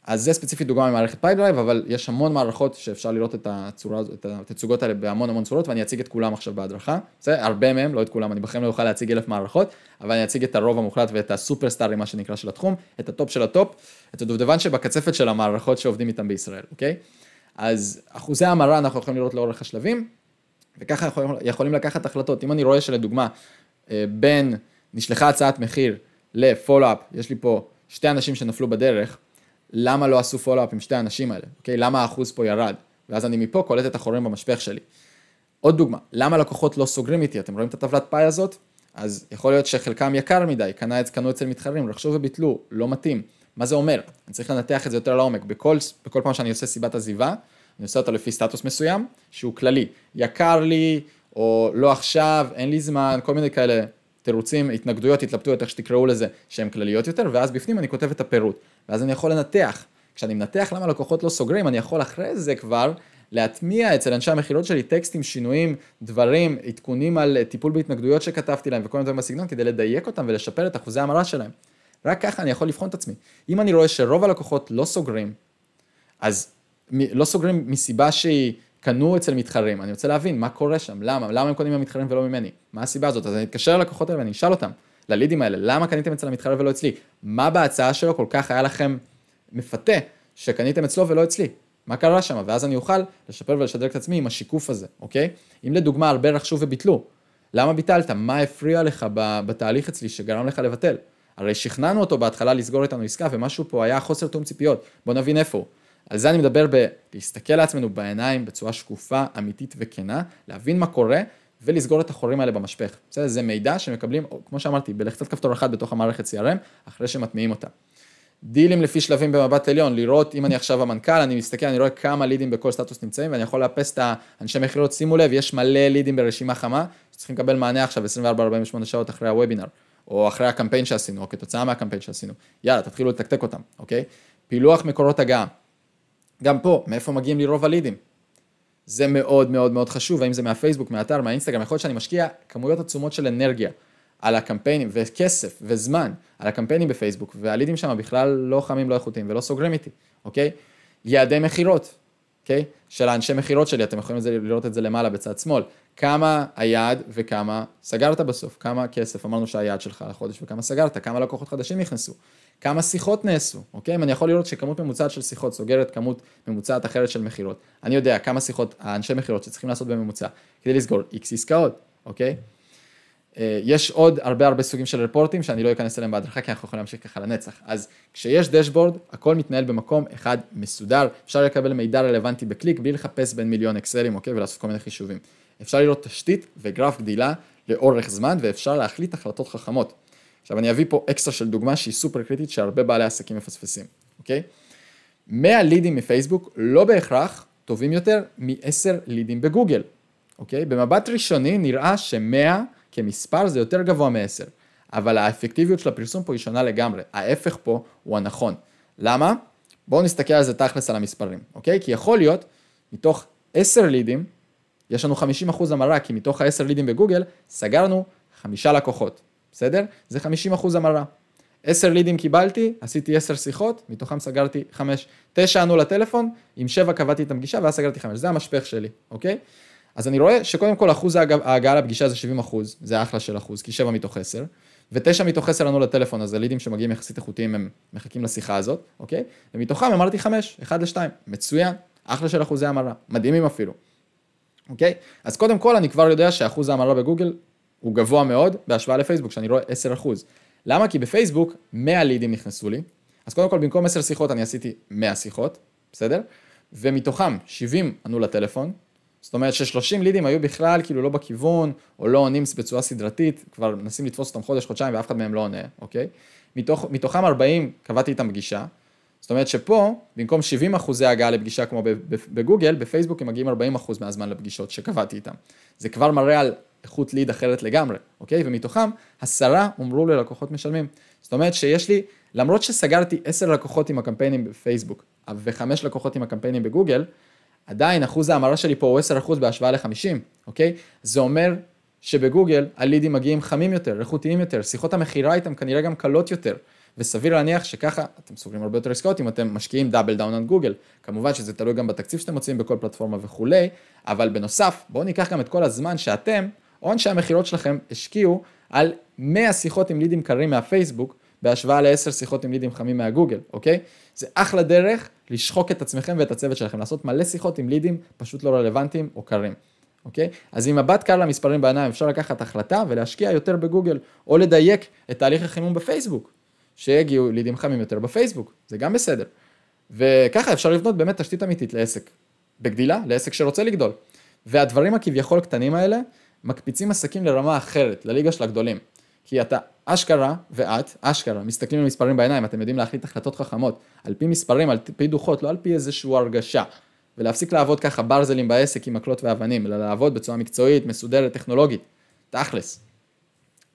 אז זה ספציפית דוגמה ממערכת Pipedrive, אבל יש המון מערכות שאפשר לראות את הצורה, את התצוגות האלה בהמון המון צורות, ואני אציג את כולם עכשיו בהדרכה. זה הרבה מהם, לא את כולם, אני בחיים לא אוכל להציג אלף מערכות, אבל אני אציג את הרוב המוחלט ואת ה superstar ים, מה שנקרא, של התחום, את ה top של ה top, את הדובדבן שבקצפת של המערכות שעובדים איתם בישראל, אוקיי? אז אחוזי המרה אנחנו יכולים לראות לאורך השלבים, וככה יכולים, יכולים לקחת החלטות. אם אני רואה שלדוגמה, אה, בין נשלחה הצעת מחיר לפולאפ, יש לי פה שתי אנשים שנפלו בדרך, למה לא עשו פולו-אפ עם שתי האנשים האלה, אוקיי? למה האחוז פה ירד? ואז אני מפה קולט את החורים במשפך שלי. עוד דוגמה, למה לקוחות לא סוגרים איתי? אתם רואים את הטבלת פאי הזאת? אז יכול להיות שחלקם יקר מדי, קנה, קנו אצל מתחרים, רכשו וביטלו, לא מתאים. מה זה אומר? אני צריך לנתח את זה יותר לעומק. בכל, בכל פעם שאני עושה סיבת עזיבה, אני עושה אותה לפי סטטוס מסוים, שהוא כללי. יקר לי, או לא עכשיו, אין לי זמן, כל מיני כאלה תירוצים, התנגדויות, התלבטויות, איך שתקראו לזה, שהן כלליות יותר, ואז בפנים אני כותב את הפירוט. ואז אני יכול לנתח. כשאני מנתח למה לקוחות לא סוגרים, אני יכול אחרי זה כבר להטמיע אצל אנשי המכירות שלי טקסטים, שינויים, דברים, עדכונים על טיפול בהתנגדויות שכתבתי להם וכל מיני דברים בסגנון, כדי לדייק אותם ולשפר את אחוזי המרה שלהם. רק ככה אני יכול לבחון את עצמי. אם אני רואה שרוב הלקוחות לא סוגרים, אז לא סוגרים מסיבה שהיא קנו אצל מתחרים, אני רוצה להבין מה קורה שם, למה, למה הם קונים מהמתחרים ולא ממני, מה הסיבה הזאת, אז אני אתקשר ללקוחות האלה ואני אשאל אותם, ללידים האלה, למה קניתם אצל המתחרה ולא אצלי, מה בהצעה שלו כל כך היה לכם מפתה שקניתם אצלו ולא אצלי, מה קרה שם, ואז אני אוכל לשפר ולשדר את עצמי עם השיקוף הזה, אוקיי? אם לדוגמה הרבה רכשו וביטלו, למה ביטלת? מה הפריע לך בתהליך אצלי שגרם לך לבטל? הרי שכנענו אותו בהתחלה לסגור איתנו עסקה ומשהו פה היה חוסר תאום ציפיות, בוא נבין איפה הוא. על זה אני מדבר בלהסתכל לעצמנו בעיניים בצורה שקופה, אמיתית וכנה, להבין מה קורה ולסגור את החורים האלה במשפך. בסדר? זה מידע שמקבלים, כמו שאמרתי, בלחצת כפתור אחד בתוך המערכת CRM, אחרי שמטמיעים אותה. דילים לפי שלבים במבט עליון, לראות אם אני עכשיו המנכ"ל, אני מסתכל, אני רואה כמה לידים בכל סטטוס נמצאים, ואני יכול לאפס את האנשי מכירות, שימו לב, יש מלא לידים ברשימה חמה, שצריכים לקבל מענה עכשיו 24-48 שעות אחרי הוובינר, או אחרי הקמפיין שעשינו, או כתוצאה מהקמפיין שעשינו. יאללה, תתחילו לתקתק אותם, אוקיי? פילוח מקורות הגעה. גם פה, מאיפה מגיעים לי רוב הלידים? זה מאוד מאוד מאוד חשוב, האם זה מהפייסבוק, מהאתר, מהאינסטגרם, יכול להיות שאני משקיע כמויות עצומות של אנרגיה על הקמפיינים וכסף וזמן על הקמפיינים בפייסבוק, והלידים שם בכלל לא חמים, לא איכותיים ולא סוגרים איתי, אוקיי? יעדי מכירות, אוקיי? של האנשי מכירות שלי, אתם יכולים לראות את זה למעלה בצד שמאל. כמה היעד וכמה סגרת בסוף, כמה כסף אמרנו שהיעד שלך לחודש וכמה סגרת, כמה לקוחות חדשים נכנסו, כמה שיחות נעשו, אוקיי? אם אני יכול לראות שכמות ממוצעת של שיחות סוגרת כמות ממוצעת אחרת של מכירות, אני יודע כמה שיחות, האנשי מכירות שצריכים לעשות בממוצע כדי לסגור איקס עסקאות, אוקיי? אה, יש עוד הרבה הרבה סוגים של רפורטים שאני לא אכנס אליהם בהדרכה כי אנחנו יכולים להמשיך ככה לנצח. אז כשיש דשבורד, הכל מתנהל במקום אחד מסודר, אפשר לקבל מידע רלוונטי בקליק בלי לחפש בין מיליון אקסלים, אוקיי? ולעשות כל מיני חישובים. אפשר לראות תשתית וגרף גדילה לאורך זמן ואפשר להחליט החלטות חכמות. עכשיו אני אביא פה אקסטרה של דוגמה שהיא סופר קריטית שהרבה בעלי עסקים מפספסים, אוקיי? 100 לידים מפייסבוק לא בהכרח טובים יותר מ-10 לידים בגוגל, אוקיי? במבט ראשוני נראה ש-100 כמספר זה יותר גבוה מ-10, אבל האפקטיביות של הפרסום פה היא שונה לגמרי, ההפך פה הוא הנכון. למה? בואו נסתכל על זה תכלס על המספרים, אוקיי? כי יכול להיות, מתוך 10 לידים, יש לנו 50% המרה, כי מתוך ה-10 לידים בגוגל, סגרנו חמישה לקוחות, בסדר? זה 50% המרה. 10 לידים קיבלתי, עשיתי 10 שיחות, מתוכם סגרתי 5. 9 ענו לטלפון, עם 7 קבעתי את הפגישה ואז סגרתי 5, זה המשפך שלי, אוקיי? אז אני רואה שקודם כל אחוז ההגעה לפגישה זה 70 אחוז, זה אחלה של אחוז, כי 7 מתוך 10, ו-9 מתוך 10 ענו לטלפון, אז הלידים שמגיעים יחסית איכותיים הם מחכים לשיחה הזאת, אוקיי? ומתוכם אמרתי 5, 1 ל-2, מצוין, אחלה של אחוזי המרה, מדהימים אפילו, אוקיי? אז קודם כל אני כבר יודע שאחוז ההמרה בגוגל הוא גבוה מאוד בהשוואה לפייסבוק, שאני רואה 10 אחוז. למה? כי בפייסבוק 100 לידים נכנסו לי, אז קודם כל במקום 10 שיחות אני עשיתי 100 שיחות, בסדר? ומתוכם 70 ענו לטלפון, זאת אומרת ש-30 לידים היו בכלל כאילו לא בכיוון, או לא עונים בצורה סדרתית, כבר מנסים לתפוס אותם חודש, חודשיים ואף אחד מהם לא עונה, אוקיי? מתוך, מתוכם 40 קבעתי איתם פגישה, זאת אומרת שפה, במקום 70 אחוזי הגעה לפגישה כמו בגוגל, בפייסבוק הם מגיעים 40 אחוז מהזמן לפגישות שקבעתי איתם. זה כבר מראה על איכות ליד אחרת לגמרי, אוקיי? ומתוכם עשרה הומרו ללקוחות משלמים. זאת אומרת שיש לי, למרות שסגרתי עשר לקוחות עם הקמפיינים בפייסבוק וחמש לקוחות עם הקמפיינים בגוגל, עדיין אחוז ההמרה שלי פה הוא 10% בהשוואה ל-50, אוקיי? זה אומר שבגוגל הלידים מגיעים חמים יותר, איכותיים יותר, שיחות המכירה איתם כנראה גם קלות יותר, וסביר להניח שככה אתם סוגרים הרבה יותר עסקאות אם אתם משקיעים double down על גוגל. כמובן שזה תלוי גם בתקציב שאתם מוציאים בכל פלטפורמה וכולי, אבל בנוסף, בואו ניקח גם את כל הזמן שאתם או אנשי המכירות שלכם השקיעו על 100 שיחות עם לידים קרים מהפייסבוק, בהשוואה ל-10 שיחות עם לידים חמים מהגוגל, אוקיי? זה אחלה דרך לשחוק את עצמכם ואת הצוות שלכם, לעשות מלא שיחות עם לידים פשוט לא רלוונטיים או קרים, אוקיי? אז עם מבט קל למספרים בעיניים אפשר לקחת החלטה ולהשקיע יותר בגוגל, או לדייק את תהליך החימום בפייסבוק, שיגיעו לידים חמים יותר בפייסבוק, זה גם בסדר. וככה אפשר לבנות באמת תשתית אמיתית לעסק בגדילה, לעסק שרוצה לגדול. והדברים הכביכול קטנים האלה, מקפיצים עסקים לרמה אחרת, לליגה של הגדולים. כי אתה אשכרה ואת, אשכרה, מסתכלים על מספרים בעיניים, אתם יודעים להחליט החלטות חכמות, על פי מספרים, על פי דוחות, לא על פי איזושהי הרגשה. ולהפסיק לעבוד ככה ברזלים בעסק עם מקלות ואבנים, אלא לעבוד בצורה מקצועית, מסודרת, טכנולוגית. תכלס.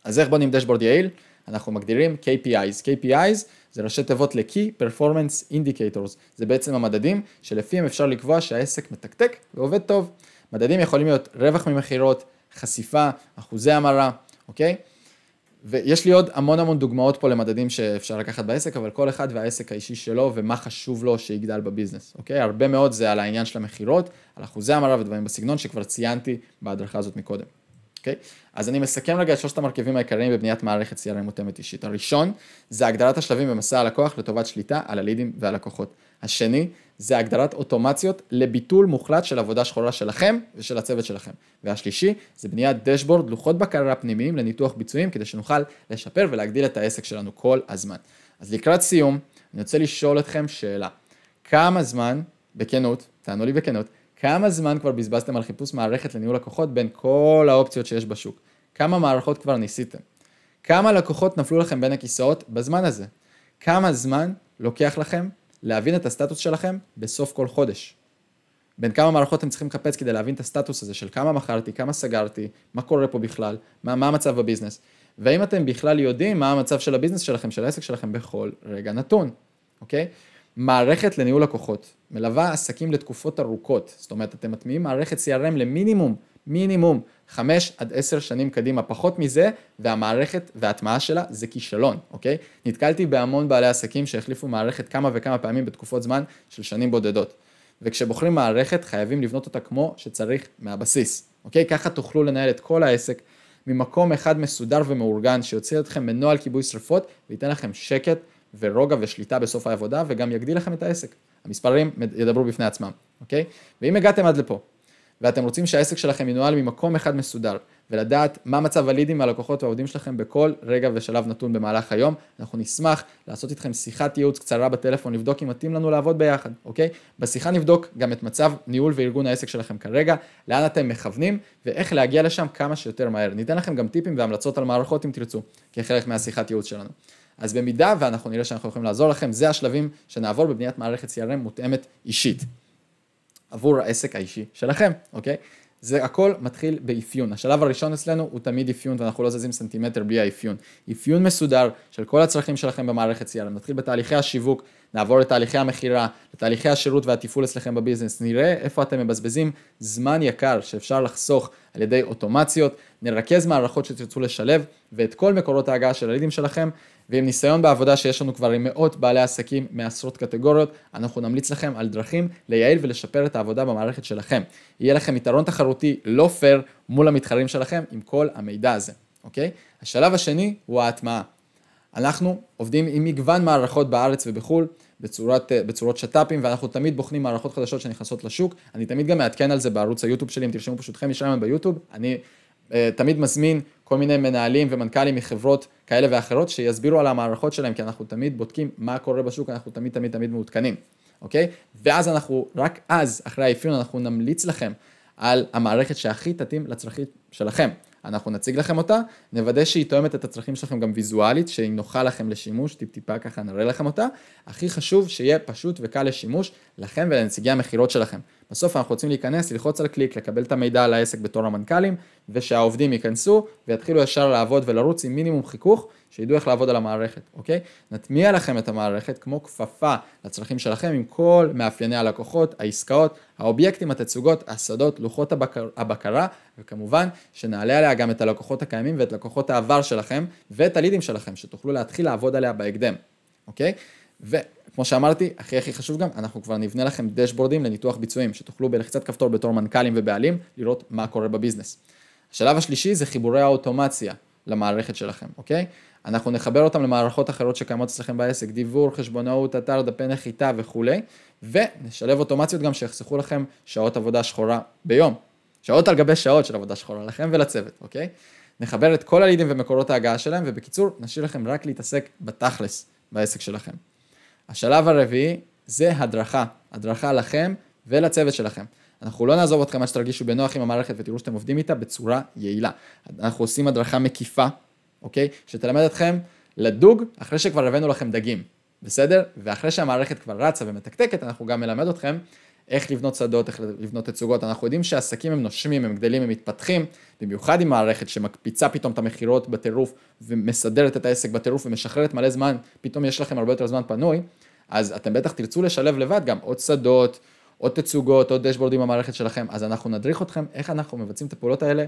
אז איך בונים דשבורד יעיל? אנחנו מגדירים KPIs. KPIs זה ראשי תיבות ל-Key Performance Indicators. זה בעצם המדדים שלפיהם אפשר לקבוע שהעסק מתקתק ועובד טוב. מדדים יכולים להיות רווח ממכירות, חשיפה, אחוזי המרה, אוקיי? ויש לי עוד המון המון דוגמאות פה למדדים שאפשר לקחת בעסק, אבל כל אחד והעסק האישי שלו ומה חשוב לו שיגדל בביזנס, אוקיי? הרבה מאוד זה על העניין של המכירות, על אחוזי המרה ודברים בסגנון שכבר ציינתי בהדרכה הזאת מקודם, אוקיי? אז אני מסכם רגע את שלושת המרכיבים העיקריים בבניית מערכת CRM מותאמת אישית. הראשון זה הגדלת השלבים במסע הלקוח לטובת שליטה על הלידים והלקוחות. השני זה הגדרת אוטומציות לביטול מוחלט של עבודה שחורה שלכם ושל הצוות שלכם. והשלישי זה בניית דשבורד, לוחות בקרה פנימיים לניתוח ביצועים כדי שנוכל לשפר ולהגדיל את העסק שלנו כל הזמן. אז לקראת סיום, אני רוצה לשאול אתכם שאלה. כמה זמן, בכנות, תענו לי בכנות, כמה זמן כבר בזבזתם על חיפוש מערכת לניהול לקוחות בין כל האופציות שיש בשוק? כמה מערכות כבר ניסיתם? כמה לקוחות נפלו לכם בין הכיסאות בזמן הזה? כמה זמן לוקח לכם להבין את הסטטוס שלכם בסוף כל חודש. בין כמה מערכות אתם צריכים לקפץ כדי להבין את הסטטוס הזה של כמה מכרתי, כמה סגרתי, מה קורה פה בכלל, מה, מה המצב בביזנס. והאם אתם בכלל יודעים מה המצב של הביזנס שלכם, של העסק שלכם בכל רגע נתון, אוקיי? מערכת לניהול לקוחות מלווה עסקים לתקופות ארוכות, זאת אומרת אתם מטמיעים מערכת CRM למינימום, מינימום 5 עד 10 שנים קדימה, פחות מזה, והמערכת וההטמעה שלה זה כישלון, אוקיי? נתקלתי בהמון בעלי עסקים שהחליפו מערכת כמה וכמה פעמים בתקופות זמן של שנים בודדות. וכשבוחרים מערכת חייבים לבנות אותה כמו שצריך מהבסיס, אוקיי? ככה תוכלו לנהל את כל העסק ממקום אחד מסודר ומאורגן שיוציא אתכם מנוהל כיבוי שרפות וייתן לכם שקט ורוגע ושליטה בסוף העבודה וגם יגדיל לכם את העסק. המספרים ידברו בפני עצמם, אוקיי? ואם הגעתם עד לפה ואתם רוצים שהעסק שלכם ינוהל ממקום אחד מסודר, ולדעת מה מצב הלידים והלקוחות והעובדים שלכם בכל רגע ושלב נתון במהלך היום, אנחנו נשמח לעשות איתכם שיחת ייעוץ קצרה בטלפון, לבדוק אם מתאים לנו לעבוד ביחד, אוקיי? בשיחה נבדוק גם את מצב ניהול וארגון העסק שלכם כרגע, לאן אתם מכוונים, ואיך להגיע לשם כמה שיותר מהר. ניתן לכם גם טיפים והמלצות על מערכות אם תרצו, כחלק מהשיחת ייעוץ שלנו. אז במידה ואנחנו נראה שאנחנו יכולים לעזור לכם, זה השלבים שנעבור בבניית מערכת CRM מותאמת אישית. עבור העסק האישי שלכם, אוקיי? זה הכל מתחיל באפיון. השלב הראשון אצלנו הוא תמיד אפיון ואנחנו לא זזים סנטימטר בלי האפיון. אפיון מסודר של כל הצרכים שלכם במערכת CRM. נתחיל בתהליכי השיווק, נעבור לתהליכי המכירה, לתהליכי השירות והתפעול אצלכם בביזנס. נראה איפה אתם מבזבזים זמן יקר שאפשר לחסוך על ידי אוטומציות. נרכז מערכות שתרצו לשלב ואת כל מקורות ההגעה של הלידים שלכם ועם ניסיון בעבודה שיש לנו כבר עם מאות בעלי עסקים מעשרות קטגוריות, אנחנו נמליץ לכם על דרכים לייעל ולשפר את העבודה במערכת שלכם. יהיה לכם יתרון תחרותי לא פייר מול המתחרים שלכם עם כל המידע הזה, אוקיי? השלב השני הוא ההטמעה. אנחנו עובדים עם מגוון מערכות בארץ ובחו"ל, בצורת, בצורות שת"פים, ואנחנו תמיד בוחנים מערכות חדשות שנכנסות לשוק. אני תמיד גם מעדכן על זה בערוץ היוטיוב שלי, אם תרשמו פשוט חמי שרמן ביוטיוב. אני uh, תמיד מזמין כל מיני מנהלים ומנכ"לים מחברות כאלה ואחרות שיסבירו על המערכות שלהם, כי אנחנו תמיד בודקים מה קורה בשוק, אנחנו תמיד תמיד תמיד מעודכנים, אוקיי? ואז אנחנו, רק אז, אחרי האפיון, אנחנו נמליץ לכם על המערכת שהכי תתאים לצרכים שלכם. אנחנו נציג לכם אותה, נוודא שהיא תואמת את הצרכים שלכם גם ויזואלית, שהיא נוחה לכם לשימוש, טיפ טיפה ככה נראה לכם אותה. הכי חשוב שיהיה פשוט וקל לשימוש לכם ולנציגי המכירות שלכם. בסוף אנחנו רוצים להיכנס, ללחוץ על קליק, לקבל את המידע על העסק בתור המנכ"לים, ושהעובדים ייכנסו ויתחילו ישר לעבוד ולרוץ עם מינימום חיכוך, שידעו איך לעבוד על המערכת, אוקיי? נטמיע לכם את המערכת כמו כפפה לצרכים שלכם עם כל מאפייני הלקוחות, העסקאות, האובייקטים, התצוגות, השדות, לוחות הבקר, הבקרה, וכמובן שנעלה עליה גם את הלקוחות הקיימים ואת לקוחות העבר שלכם ואת הלידים שלכם, שתוכלו להתחיל לעבוד עליה בהקדם, אוקיי? וכמו שאמרתי, הכי הכי חשוב גם, אנחנו כבר נבנה לכם דשבורדים לניתוח ביצועים, שתוכלו בלחיצת כפתור בתור מנכ"לים ובעלים, לראות מה קורה בביזנס. השלב השלישי זה חיבורי האוטומציה למערכת שלכם, אוקיי? אנחנו נחבר אותם למערכות אחרות שקיימות אצלכם בעסק, דיוור, חשבונאות, אתר, דפי נחיתה וכולי, ונשלב אוטומציות גם שיחסכו לכם שעות עבודה שחורה ביום. שעות על גבי שעות של עבודה שחורה לכם ולצוות, אוקיי? נחבר את כל הלידים ומקורות ההגעה שלהם, ובקיצור, נשאיר לכם רק להתעסק בתכלס בעסק שלכם. השלב הרביעי זה הדרכה, הדרכה לכם ולצוות שלכם. אנחנו לא נעזוב אתכם עד שתרגישו בנוח עם המערכת ותראו שאתם עובדים איתה בצורה יעילה. אנחנו עושים הדרכה מקיפה, אוקיי? שתלמד אתכם לדוג אחרי שכבר הבאנו לכם דגים, בסדר? ואחרי שהמערכת כבר רצה ומתקתקת, אנחנו גם מלמד אתכם איך לבנות שדות, איך לבנות תצוגות. אנחנו יודעים שעסקים הם נושמים, הם גדלים, הם מתפתחים, במיוחד עם מערכת שמקפיצה פתאום את המכירות בטירוף ומסדרת את העסק בטירוף ומשחררת מלא זמן, פתאום יש לכם הרבה יותר זמן פנוי, אז אתם בטח תרצו לשלב לבד גם עוד שדות, עוד תצוגות, עוד דשבורדים במערכת שלכם, אז אנחנו נדריך אתכם איך אנחנו מבצעים את הפעולות האלה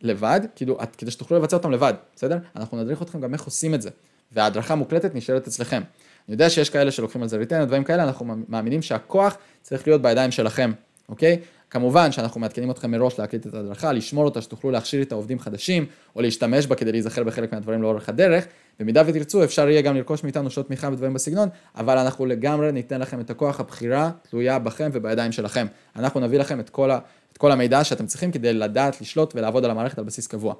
לבד, כאילו, כדי שתוכלו לבצע אותם לבד, בסדר? אנחנו נדריך אתכם גם איך עושים את זה, וההדרכה מוקלטת נשארת אצלכם. אני יודע שיש כאלה שלוקחים על זה ריטיין, דברים כאלה, אנחנו מאמינים שהכוח צריך להיות בידיים שלכם, אוקיי? כמובן שאנחנו מעדכנים אתכם מראש להקליט את ההדרכה, לשמור אותה, שתוכלו להכשיר איתה עובדים חדשים, או להשתמש בה כדי להיזכר בחלק מהדברים לאורך הדרך. במידה ותרצו, אפשר יהיה גם לרכוש מאיתנו שעות תמיכה ודברים בסגנון, אבל אנחנו לגמרי ניתן לכם את הכוח, הבחירה תלויה בכם ובידיים שלכם. אנחנו נביא לכם את כל, ה, את כל המידע שאתם צריכים כדי לדעת, לשלוט ולעבוד על המערכת על בסיס קבוע.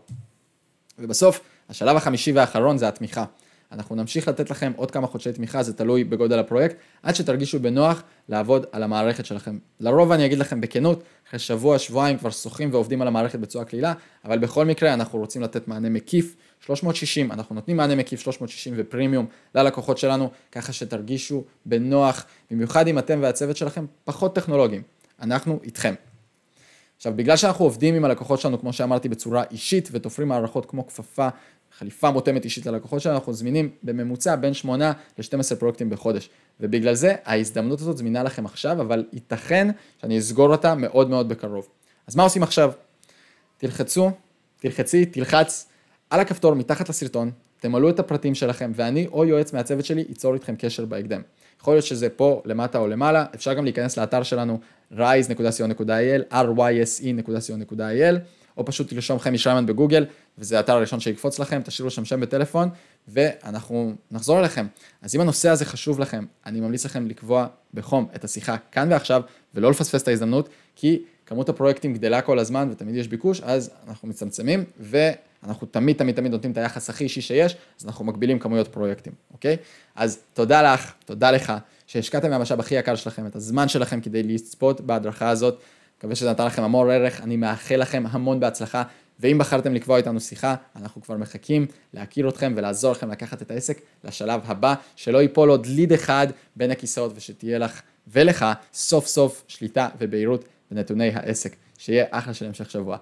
ובסוף, השלב החמישי והאחרון זה התמיכה. אנחנו נמשיך לתת לכם עוד כמה חודשי תמיכה, זה תלוי בגודל הפרויקט, עד שתרגישו בנוח לעבוד על המערכת שלכם. לרוב אני אגיד לכם בכנות, אחרי שבוע, שבועיים כבר שוחים ועובדים על המערכת בצורה קלילה, אבל בכל מקרה אנחנו רוצים לתת מענה מקיף 360, אנחנו נותנים מענה מקיף 360 ופרימיום ללקוחות שלנו, ככה שתרגישו בנוח, במיוחד אם אתם והצוות שלכם פחות טכנולוגיים. אנחנו איתכם. עכשיו, בגלל שאנחנו עובדים עם הלקוחות שלנו, כמו שאמרתי, בצורה אישית ותופרים מערכות כמו כפפה חליפה מותאמת אישית ללקוחות שלנו, אנחנו זמינים בממוצע בין 8 ל-12 פרויקטים בחודש. ובגלל זה ההזדמנות הזאת זמינה לכם עכשיו, אבל ייתכן שאני אסגור אותה מאוד מאוד בקרוב. אז מה עושים עכשיו? תלחצו, תלחצי, תלחץ על הכפתור מתחת לסרטון, תמלאו את הפרטים שלכם, ואני או יועץ מהצוות שלי ייצור איתכם קשר בהקדם. יכול להיות שזה פה למטה או למעלה, אפשר גם להיכנס לאתר שלנו rise.co.il, ryse.co.il. או פשוט תרשום חמי שרמן בגוגל, וזה האתר הראשון שיקפוץ לכם, תשאירו שם שם בטלפון, ואנחנו נחזור אליכם. אז אם הנושא הזה חשוב לכם, אני ממליץ לכם לקבוע בחום את השיחה כאן ועכשיו, ולא לפספס את ההזדמנות, כי כמות הפרויקטים גדלה כל הזמן ותמיד יש ביקוש, אז אנחנו מצמצמים, ואנחנו תמיד תמיד תמיד נותנים את היחס הכי אישי שיש, אז אנחנו מגבילים כמויות פרויקטים, אוקיי? אז תודה לך, תודה לך, שהשקעתם מהמשאב הכי יקר שלכם, את הזמן שלכם כדי לצפות בהדרכה הזאת. מקווה שזה נתן לכם המון ערך, אני מאחל לכם המון בהצלחה, ואם בחרתם לקבוע איתנו שיחה, אנחנו כבר מחכים להכיר אתכם ולעזור לכם לקחת את העסק לשלב הבא, שלא ייפול עוד ליד אחד בין הכיסאות ושתהיה לך ולך סוף סוף שליטה ובהירות בנתוני העסק שיהיה אחלה של המשך שבוע.